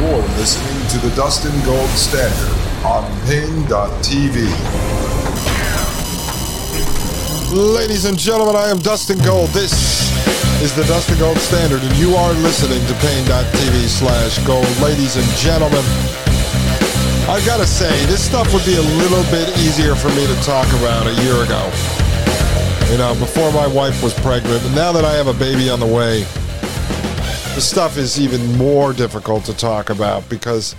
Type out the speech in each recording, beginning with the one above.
You're listening to the Dustin Gold Standard on Paine.tv. Ladies and gentlemen, I am Dustin Gold. This is the Dustin Gold Standard, and you are listening to Paine.tv slash gold. Ladies and gentlemen, I've gotta say, this stuff would be a little bit easier for me to talk about a year ago. You know, before my wife was pregnant, and now that I have a baby on the way, the stuff is even more difficult to talk about because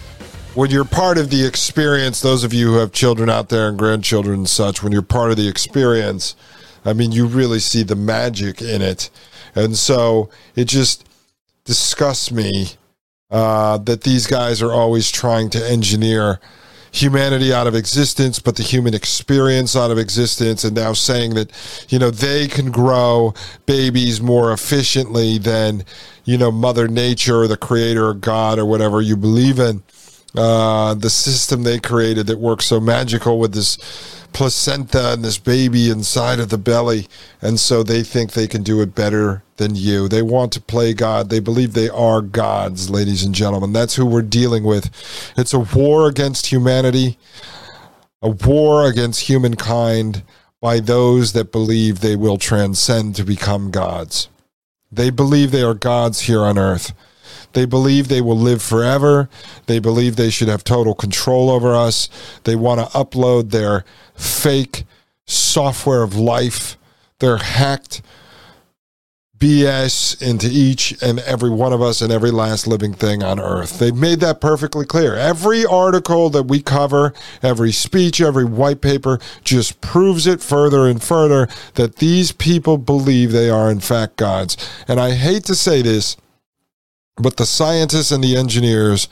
when you're part of the experience, those of you who have children out there and grandchildren and such, when you're part of the experience, I mean, you really see the magic in it. And so it just disgusts me uh, that these guys are always trying to engineer humanity out of existence, but the human experience out of existence, and now saying that, you know, they can grow babies more efficiently than, you know, Mother Nature or the creator or God or whatever you believe in. Uh, the system they created that works so magical with this placenta and this baby inside of the belly. And so they think they can do it better than you. They want to play God. They believe they are gods, ladies and gentlemen. That's who we're dealing with. It's a war against humanity, a war against humankind by those that believe they will transcend to become gods. They believe they are gods here on earth. They believe they will live forever. They believe they should have total control over us. They want to upload their fake software of life, their hacked BS into each and every one of us and every last living thing on earth. They've made that perfectly clear. Every article that we cover, every speech, every white paper just proves it further and further that these people believe they are in fact gods. And I hate to say this, but the scientists and the engineers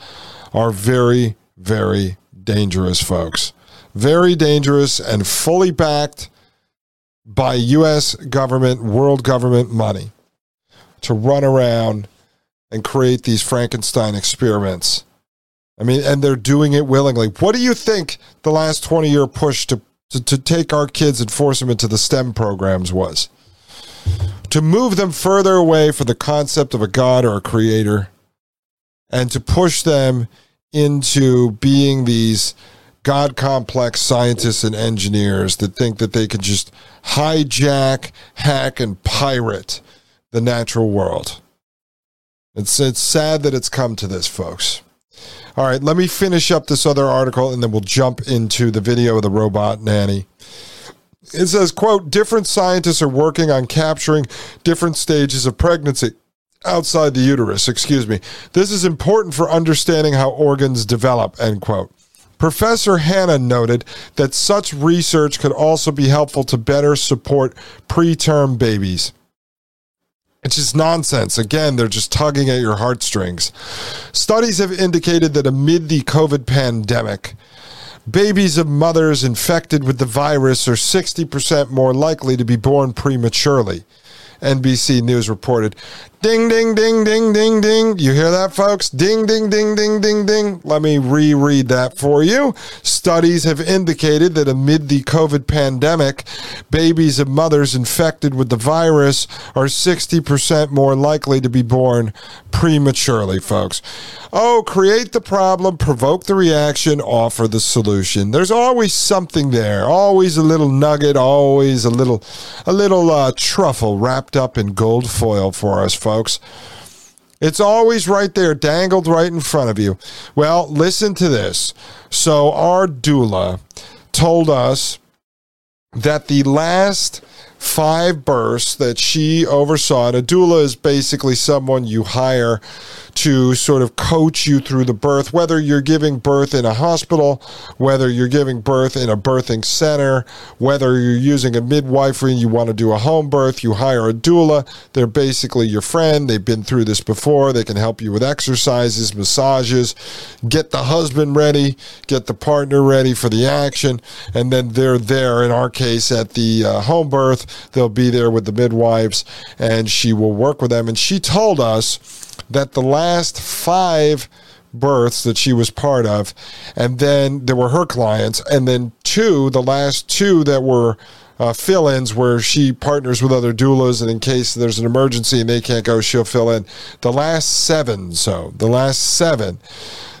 are very, very dangerous folks. Very dangerous and fully backed by U.S. government, world government money to run around and create these Frankenstein experiments. I mean, and they're doing it willingly. What do you think the last 20 year push to, to, to take our kids and force them into the STEM programs was? To move them further away from the concept of a God or a creator and to push them into being these God complex scientists and engineers that think that they can just hijack, hack, and pirate the natural world. It's, it's sad that it's come to this, folks. All right, let me finish up this other article and then we'll jump into the video of the robot nanny. It says, quote, different scientists are working on capturing different stages of pregnancy outside the uterus, excuse me. This is important for understanding how organs develop, end quote. Professor Hanna noted that such research could also be helpful to better support preterm babies. It's just nonsense. Again, they're just tugging at your heartstrings. Studies have indicated that amid the COVID pandemic, babies of mothers infected with the virus are 60% more likely to be born prematurely. NBC News reported. Ding, ding, ding, ding, ding, ding. You hear that, folks? Ding, ding, ding, ding, ding, ding. Let me reread that for you. Studies have indicated that amid the COVID pandemic, babies of mothers infected with the virus are 60% more likely to be born prematurely, folks. Oh, create the problem, provoke the reaction, offer the solution. There's always something there, always a little nugget, always a little, a little uh, truffle wrapped up in gold foil for us, folks. It's always right there, dangled right in front of you. Well, listen to this. So, our doula told us that the last five births that she oversaw, and a doula is basically someone you hire to sort of coach you through the birth, whether you're giving birth in a hospital, whether you're giving birth in a birthing center, whether you're using a midwifery and you want to do a home birth, you hire a doula. They're basically your friend. They've been through this before. They can help you with exercises, massages, get the husband ready, get the partner ready for the action, and then they're there, in our case, at the uh, home birth. They'll be there with the midwives and she will work with them. And she told us that the last five births that she was part of, and then there were her clients, and then two, the last two that were uh, fill ins where she partners with other doulas, and in case there's an emergency and they can't go, she'll fill in. The last seven, so the last seven,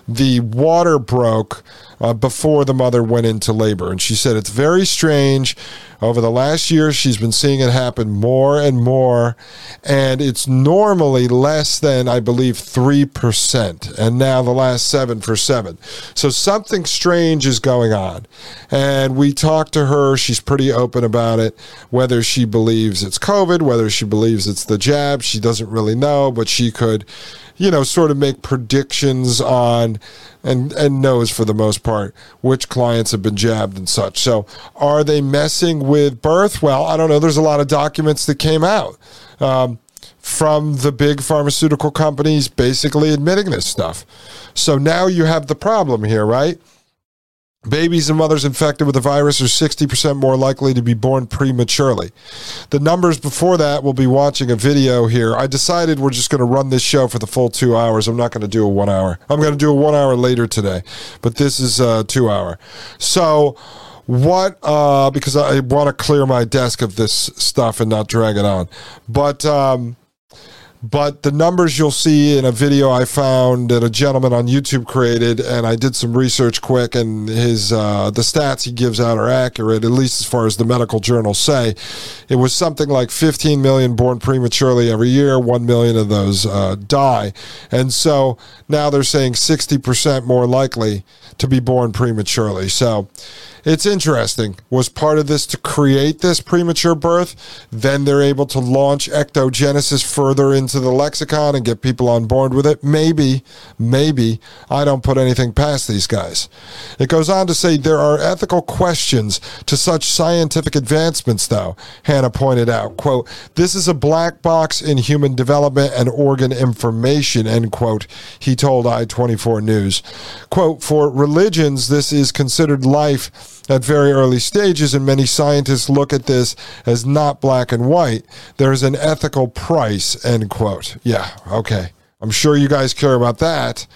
the water broke uh, before the mother went into labor. And she said it's very strange. Over the last year, she's been seeing it happen more and more. And it's normally less than, I believe, 3%. And now the last seven for seven. So something strange is going on. And we talked to her. She's pretty open about it. Whether she believes it's COVID, whether she believes it's the jab, she doesn't really know, but she could you know, sort of make predictions on and and knows for the most part which clients have been jabbed and such. So, are they messing with birth? Well, I don't know. There's a lot of documents that came out. Um, from the big pharmaceutical companies basically admitting this stuff. So now you have the problem here, right? Babies and mothers infected with the virus are 60% more likely to be born prematurely. The numbers before that, we'll be watching a video here. I decided we're just going to run this show for the full two hours. I'm not going to do a one hour. I'm going to do a one hour later today, but this is a two hour. So, what, uh, because I want to clear my desk of this stuff and not drag it on. But, um, but the numbers you'll see in a video I found that a gentleman on YouTube created, and I did some research quick, and his uh, the stats he gives out are accurate, at least as far as the medical journals say. It was something like 15 million born prematurely every year. One million of those uh, die, and so now they're saying 60% more likely to be born prematurely. So it's interesting. Was part of this to create this premature birth? Then they're able to launch ectogenesis further into the lexicon and get people on board with it? Maybe, maybe. I don't put anything past these guys. It goes on to say there are ethical questions to such scientific advancements, though, Hanna pointed out. Quote, this is a black box in human development and organ information, end quote, he told I 24 News. Quote, for religions, this is considered life at very early stages, and many scientists look at this as not black and white. There's an ethical price, end quote. Yeah, okay. I'm sure you guys care about that.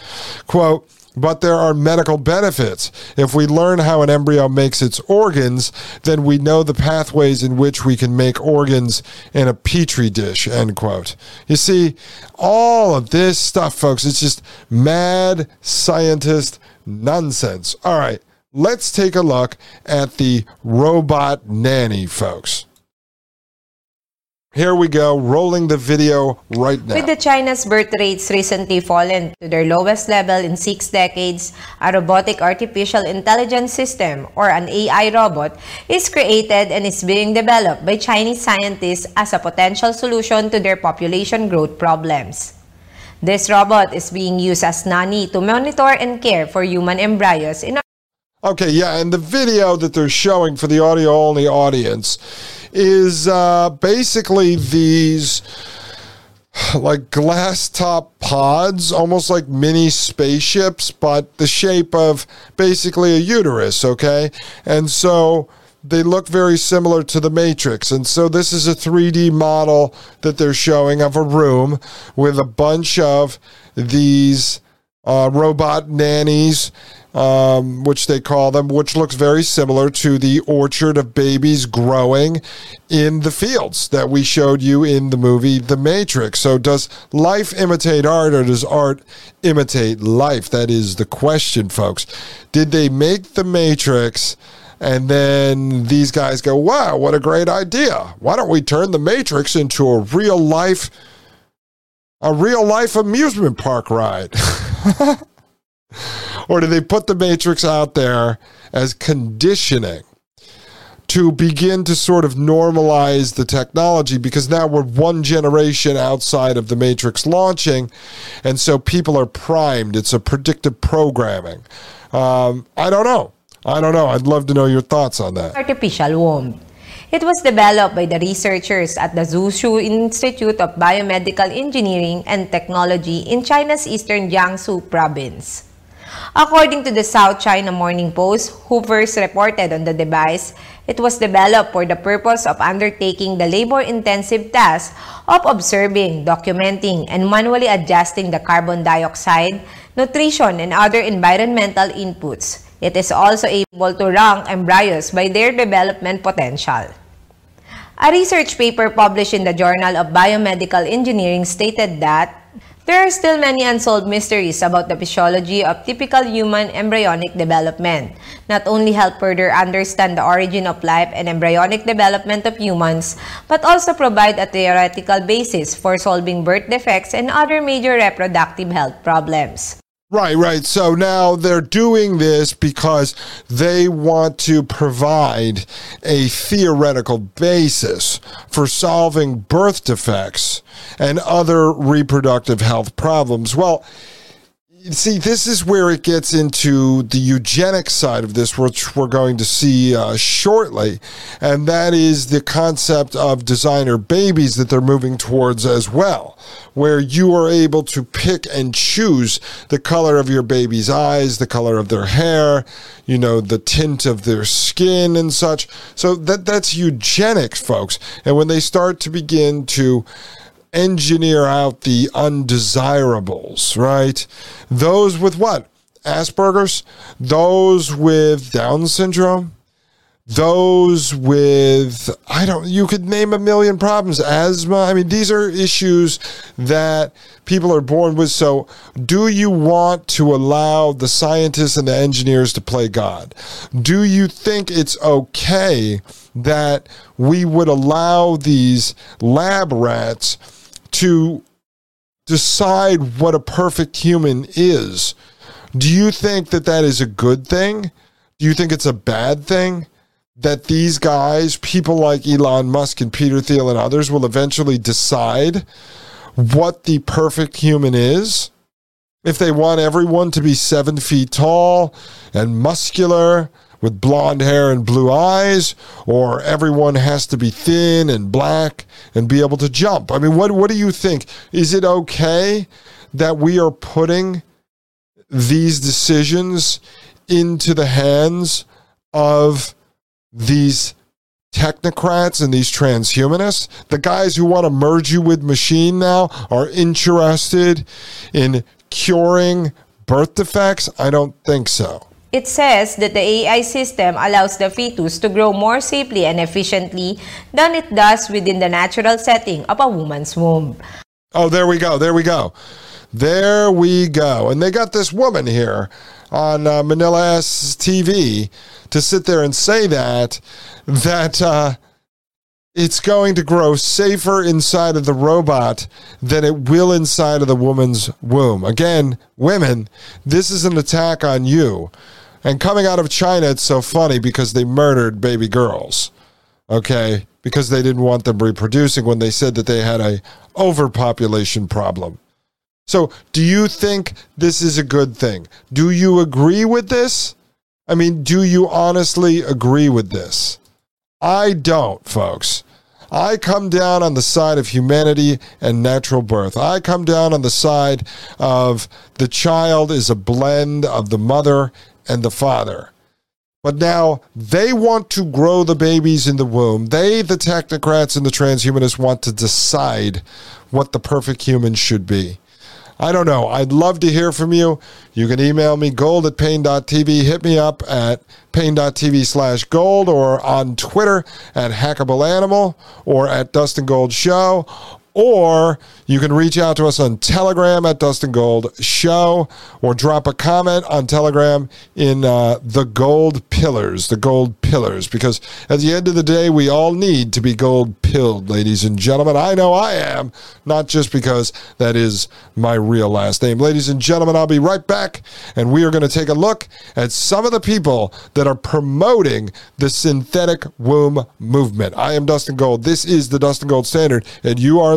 Quote, but there are medical benefits. If we learn how an embryo makes its organs, then we know the pathways in which we can make organs in a petri dish, end quote. You see, all of this stuff, folks, it's just mad scientist nonsense. All right. Let's take a look at the robot nanny, folks. Here we go, rolling the video right now. With the China's birth rates recently fallen to their lowest level in six decades, a robotic artificial intelligence system, or an AI robot, is created and is being developed by Chinese scientists as a potential solution to their population growth problems. This robot is being used as nanny to monitor and care for human embryos in Okay, yeah, and the video that they're showing for the audio only audience is uh, basically these like glass top pods, almost like mini spaceships, but the shape of basically a uterus, okay? And so they look very similar to the Matrix. And so this is a 3D model that they're showing of a room with a bunch of these uh, robot nannies um, which they call them, which looks very similar to the orchard of babies growing in the fields that we showed you in the movie The Matrix. So, does life imitate art or does art imitate life? That is the question, folks. Did they make The Matrix? And then these guys go, wow, what a great idea. Why don't we turn the Matrix into a real life, a real life amusement park ride? or do they put the Matrix out there as conditioning to begin to sort of normalize the technology? Because now we're one generation outside of the Matrix launching, and so people are primed. It's a predictive programming. Um, I don't know. I don't know. I'd love to know your thoughts on that. Artificial womb. It was developed by the researchers at the Suzhou Institute of Biomedical Engineering and Technology in China's eastern Jiangsu province. According to the South China Morning Post, first reported on the device, it was developed for the purpose of undertaking the labor-intensive task of observing, documenting, and manually adjusting the carbon dioxide, nutrition, and other environmental inputs. It is also able to rank embryos by their development potential. A research paper published in the Journal of Biomedical Engineering stated that there are still many unsolved mysteries about the physiology of typical human embryonic development. Not only help further understand the origin of life and embryonic development of humans, but also provide a theoretical basis for solving birth defects and other major reproductive health problems. Right, right. So now they're doing this because they want to provide a theoretical basis for solving birth defects and other reproductive health problems. Well, see, this is where it gets into the eugenic side of this, which we're going to see uh, shortly. And that is the concept of designer babies that they're moving towards as well, where you are able to pick and choose the color of your baby's eyes, the color of their hair, you know, the tint of their skin and such. So that, that's eugenics, folks. And when they start to begin to engineer out the undesirables, right? Those with what? Asperger's, those with Down syndrome, those with I don't you could name a million problems. Asthma I mean these are issues that people are born with. So do you want to allow the scientists and the engineers to play god? Do you think it's okay that we would allow these lab rats to decide what a perfect human is. Do you think that that is a good thing? Do you think it's a bad thing that these guys, people like Elon Musk and Peter Thiel and others, will eventually decide what the perfect human is? If they want everyone to be seven feet tall and muscular with blonde hair and blue eyes, or everyone has to be thin and black and be able to jump? I mean, what, what do you think? Is it okay that we are putting these decisions into the hands of these technocrats and these transhumanists, the guys who want to merge you with machine now are interested in curing birth defects? I don't think so. It says that the AI system allows the fetus to grow more safely and efficiently than it does within the natural setting of a woman's womb. Oh, there we go. There we go. There we go. And they got this woman here on uh, Manila S TV to sit there and say that that uh, it's going to grow safer inside of the robot than it will inside of the woman's womb. Again, women, this is an attack on you. And coming out of China, it's so funny because they murdered baby girls. Okay? Because they didn't want them reproducing when they said that they had a overpopulation problem. So, do you think this is a good thing? Do you agree with this? I mean, do you honestly agree with this? I don't, folks. I come down on the side of humanity and natural birth. I come down on the side of the child is a blend of the mother and the father. But now they want to grow the babies in the womb. They, the technocrats and the transhumanists, want to decide what the perfect human should be. I don't know. I'd love to hear from you. You can email me gold at paine.tv. Hit me up at paine.tv slash gold or on Twitter at hackable animal or at Dustin Gold Show or you can reach out to us on Telegram at Dustin Gold Show, or drop a comment on Telegram in uh, the Gold Pillars, the Gold Pillars, because at the end of the day, we all need to be gold pilled, ladies and gentlemen. I know I am, not just because that is my real last name. Ladies and gentlemen, I'll be right back, and we are going to take a look at some of the people that are promoting the synthetic womb movement. I am Dustin Gold. This is the Dustin Gold Standard, and you are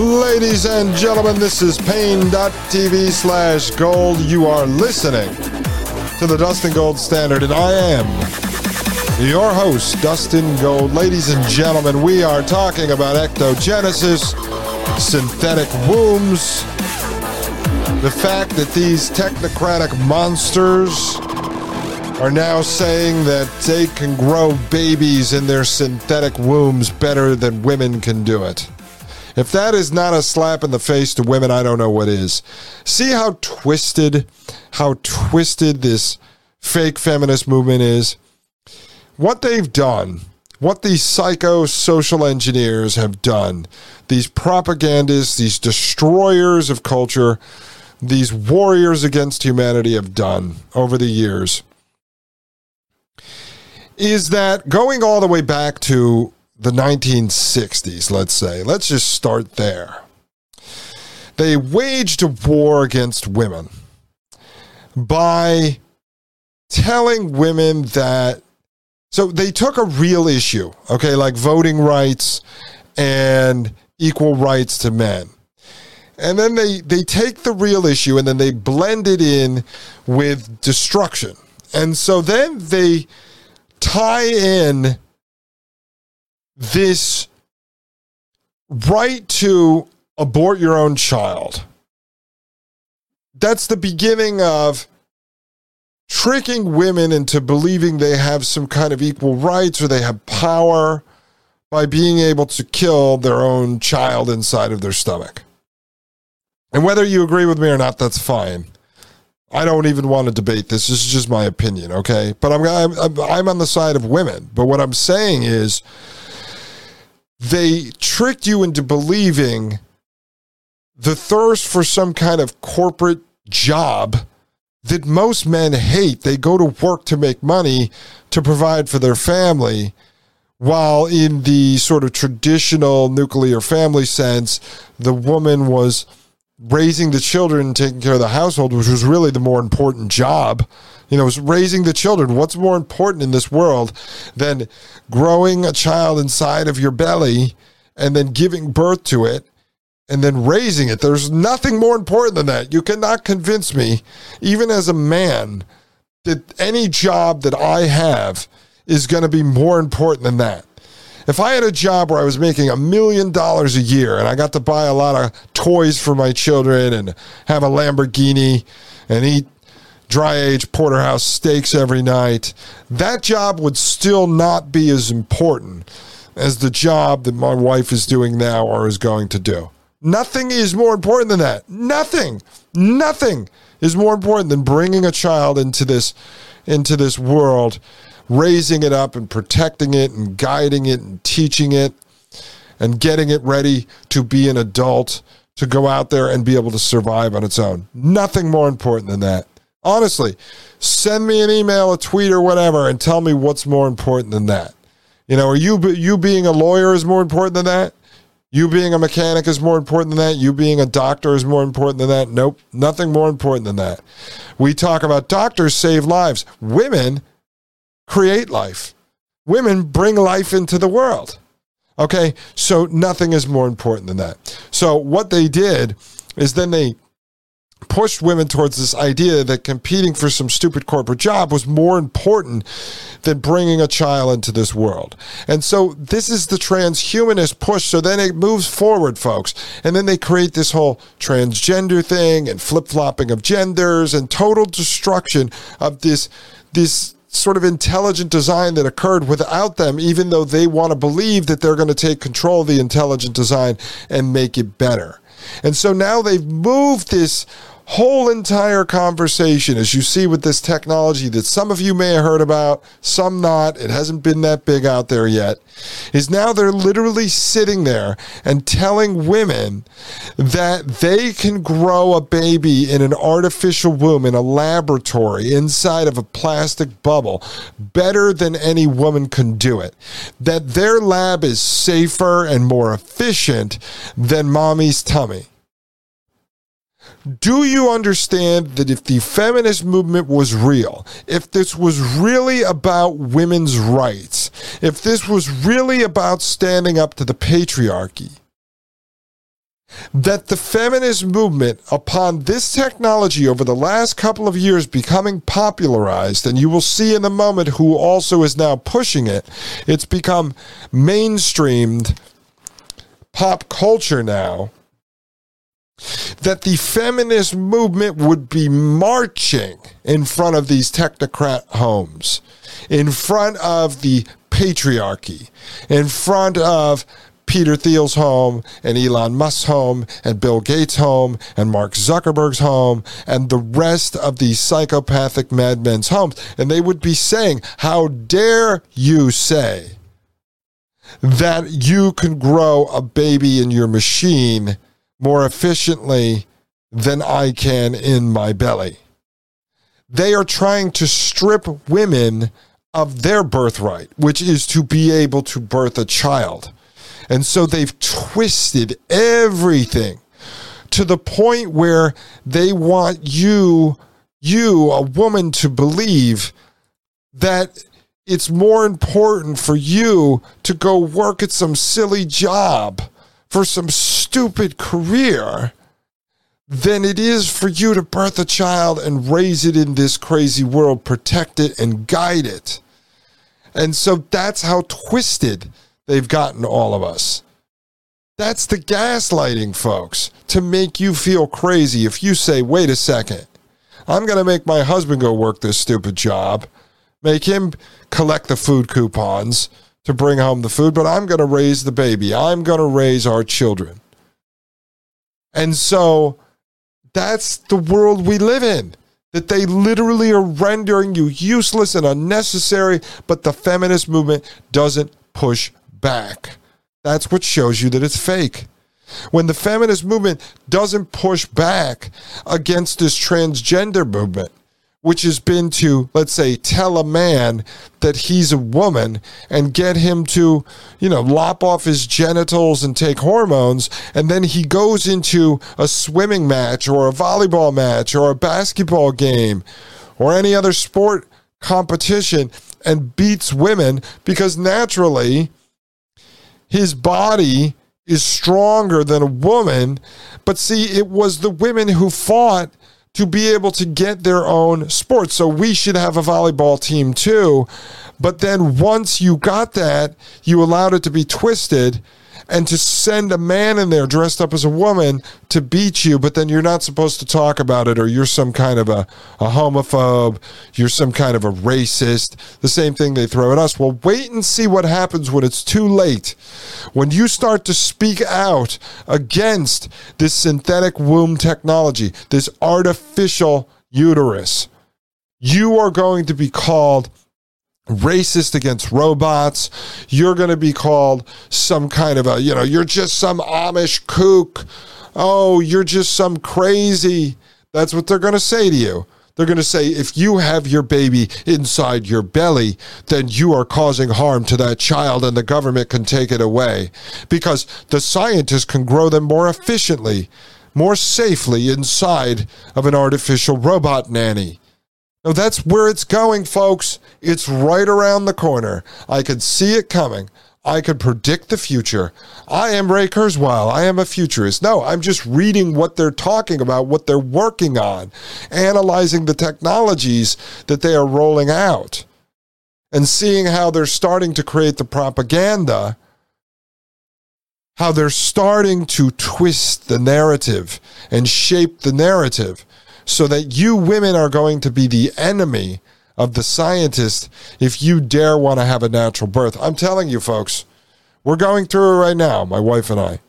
Ladies and gentlemen, this is paine.tv slash gold. You are listening to the Dustin Gold Standard, and I am your host, Dustin Gold. Ladies and gentlemen, we are talking about ectogenesis. synthetic wombs, the fact that these technocratic monsters are now saying that they can grow babies in their synthetic wombs better than women can do it. If that is not a slap in the face to women, I don't know what is. See how twisted, how twisted this fake feminist movement is? What they've done, what these psycho social engineers have done, these propagandists, these destroyers of culture, these warriors against humanity have done over the years is that going all the way back to the 1960s, let's say, let's just start there. They waged a war against women by telling women that. So they took a real issue, okay, like voting rights and equal rights to men. And then they, they take the real issue and then they blend it in with destruction. And so then they tie in this right to abort your own child. That's the beginning of tricking women into believing they have some kind of equal rights or they have power by being able to kill their own child inside of their stomach. And whether you agree with me or not, that's fine. I don't even want to debate this. This is just my opinion, okay? But I'm, I'm I'm on the side of women. But what I'm saying is they tricked you into believing the thirst for some kind of corporate job that most men hate. They go to work to make money to provide for their family. While in the sort of traditional nuclear family sense, the woman was raising the children, taking care of the household, which was really the more important job. You know, raising the children. What's more important in this world than growing a child inside of your belly and then giving birth to it and then raising it? There's nothing more important than that. You cannot convince me, even as a man, that any job that I have is going to be more important than that. If I had a job where I was making a million dollars a year and I got to buy a lot of toys for my children and have a Lamborghini and eat dry aged porterhouse steaks every night, that job would still not be as important as the job that my wife is doing now or is going to do. Nothing is more important than that. Nothing. Nothing is more important than bringing a child into this into this world raising it up and protecting it and guiding it and teaching it and getting it ready to be an adult to go out there and be able to survive on its own. Nothing more important than that. Honestly, send me an email, a tweet, or whatever, and tell me what's more important than that. You know, are you you being a lawyer is more important than that? You being a mechanic is more important than that. You being a doctor is more important than that. Nope, nothing more important than that. We talk about doctors save lives. Women create life. Women bring life into the world. Okay, so nothing is more important than that. So what they did is then they pushed women towards this idea that competing for some stupid corporate job was more important than bringing a child into this world. And so this is the transhumanist push. So then it moves forward, folks. And then they create this whole transgender thing and flip flopping of genders and total destruction of this, this, sort of intelligent design that occurred without them, even though they want to believe that they're going to take control of the intelligent design and make it better. And so now they've moved this whole entire conversation, as you see with this technology that some of you may have heard about, some not, it hasn't been that big out there yet, is now they're literally sitting there and telling women that they can grow a baby in an artificial womb in a laboratory inside of a plastic bubble better than any woman can do it. That their lab is safer and more efficient than mommy's tummy. Do you understand that if the feminist movement was real, if this was really about women's rights, if this was really about standing up to the patriarchy, that the feminist movement, upon this technology over the last couple of years becoming popularized, and you will see in a moment who also is now pushing it, it's become mainstreamed pop culture now that the feminist movement would be marching in front of these technocrat homes, in front of the patriarchy, in front of Peter Thiel's home and Elon Musk's home and Bill Gates' home and Mark Zuckerberg's home and the rest of these psychopathic madmen's homes. And they would be saying, How dare you say that you can grow a baby in your machine more efficiently than I can in my belly? They are trying to strip women of their birthright, which is to be able to birth a child. And so they've twisted everything to the point where they want you, you, a woman, to believe that it's more important for you to go work at some silly job for some stupid career than it is for you to birth a child and raise it in this crazy world, protect it and guide it. And so that's how twisted they've gotten all of us. That's the gaslighting, folks, to make you feel crazy if you say, wait a second, I'm going to make my husband go work this stupid job, make him collect the food coupons to bring home the food, but I'm going to raise the baby. I'm going to raise our children. And so that's the world we live in. That they literally are rendering you useless and unnecessary, but the feminist movement doesn't push back. That's what shows you that it's fake. When the feminist movement doesn't push back against this transgender movement, which has been to, let's say, tell a man that he's a woman and get him to, you know, lop off his genitals and take hormones. And then he goes into a swimming match or a volleyball match or a basketball game or any other sport competition and beats women because naturally his body is stronger than a woman. But see, it was the women who fought to be able to get their own sports. So we should have a volleyball team too. But then once you got that, you allowed it to be twisted and to send a man in there dressed up as a woman to beat you, but then you're not supposed to talk about it, or you're some kind of a, a homophobe, you're some kind of a racist. The same thing they throw at us. Well, wait and see what happens when it's too late. When you start to speak out against this synthetic womb technology, this artificial uterus, you are going to be called racist against robots. You're going to be called some kind of a, you know, you're just some Amish kook. Oh, you're just some crazy. That's what they're going to say to you. They're going to say, if you have your baby inside your belly, then you are causing harm to that child and the government can take it away because the scientists can grow them more efficiently, more safely inside of an artificial robot nanny. No, that's where it's going, folks. It's right around the corner. I could see it coming. I could predict the future. I am Ray Kurzweil. I am a futurist. No, I'm just reading what they're talking about, what they're working on, analyzing the technologies that they are rolling out, and seeing how they're starting to create the propaganda, how they're starting to twist the narrative and shape the narrative so that you women are going to be the enemy of the scientist if you dare want to have a natural birth. I'm telling you, folks, we're going through it right now, my wife and I.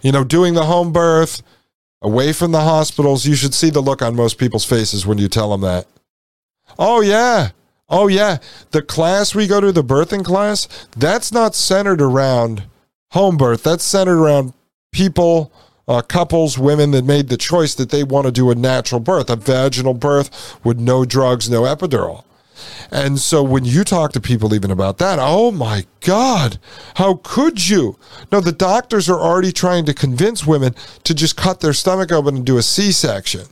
You know, doing the home birth, away from the hospitals, you should see the look on most people's faces when you tell them that. Oh, yeah. Oh, yeah. The class we go to, the birthing class, that's not centered around home birth. That's centered around people uh, couples, women that made the choice that they want to do a natural birth, a vaginal birth with no drugs, no epidural. And so when you talk to people even about that, oh my God, how could you? No, the doctors are already trying to convince women to just cut their stomach open and do a C section.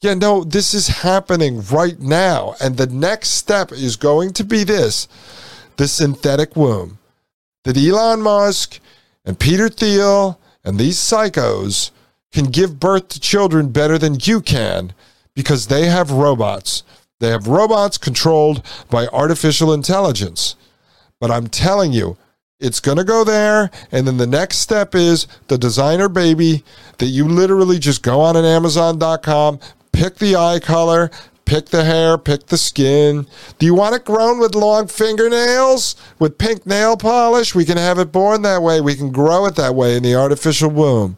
Yeah, no, this is happening right now. And the next step is going to be this the synthetic womb that Elon Musk and Peter Thiel and these psychos can give birth to children better than you can because they have robots. They have robots controlled by artificial intelligence. But I'm telling you, It's going to go there. And then the next step is the designer baby that you literally just go on an Amazon.com, pick the eye color, pick the hair, pick the skin. Do you want it grown with long fingernails, with pink nail polish? We can have it born that way. We can grow it that way in the artificial womb.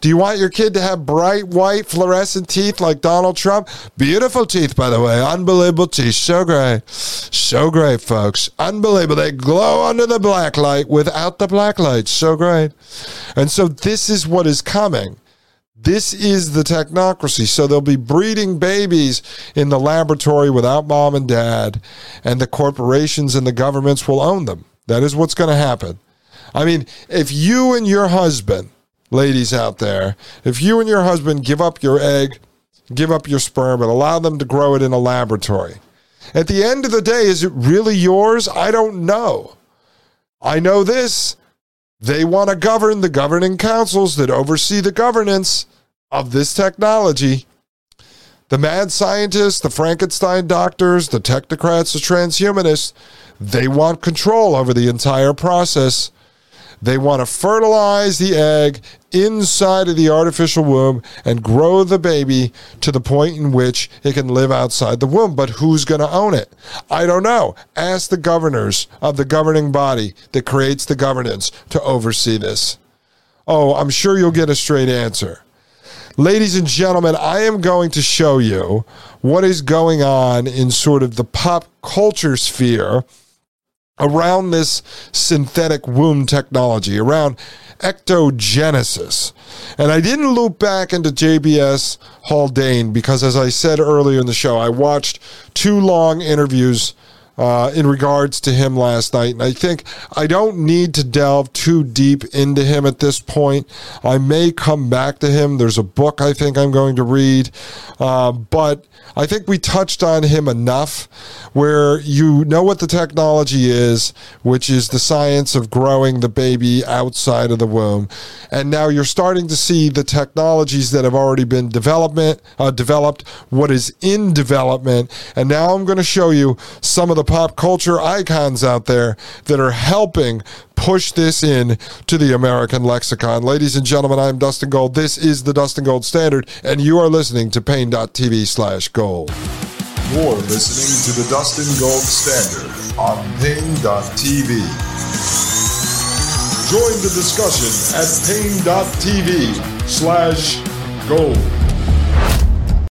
Do you want your kid to have bright white fluorescent teeth like Donald Trump? Beautiful teeth, by the way. Unbelievable teeth. So great. So great, folks. Unbelievable. They glow under the black light without the black light. So great. And so this is what is coming. This is the technocracy. So they'll be breeding babies in the laboratory without mom and dad, and the corporations and the governments will own them. That is what's going to happen. I mean, if you and your husband, ladies out there, if you and your husband give up your egg, give up your sperm, and allow them to grow it in a laboratory, at the end of the day, is it really yours? I don't know. I know this. They want to govern the governing councils that oversee the governance of this technology. The mad scientists, the Frankenstein doctors, the technocrats, the transhumanists, they want control over the entire process. They want to fertilize the egg inside of the artificial womb and grow the baby to the point in which it can live outside the womb. But who's going to own it? I don't know. Ask the governors of the governing body that creates the governance to oversee this. Oh, I'm sure you'll get a straight answer. Ladies and gentlemen, I am going to show you what is going on in sort of the pop culture sphere around this synthetic womb technology, around ectogenesis. And I didn't loop back into JBS Haldane because, as I said earlier in the show, I watched two long interviews uh, in regards to him last night. And I think I don't need to delve too deep into him at this point. I may come back to him. There's a book I think I'm going to read. Uh, but I think we touched on him enough where you know what the technology is, which is the science of growing the baby outside of the womb. And now you're starting to see the technologies that have already been development uh, developed, what is in development. And now I'm going to show you some of the pop culture icons out there that are helping push this in to the American lexicon. Ladies and gentlemen, I'm Dustin Gold. This is the Dustin Gold Standard, and you are listening to Paine.tv slash gold. You're listening to the Dustin Gold Standard on Paine.tv. Join the discussion at Paine.tv slash gold.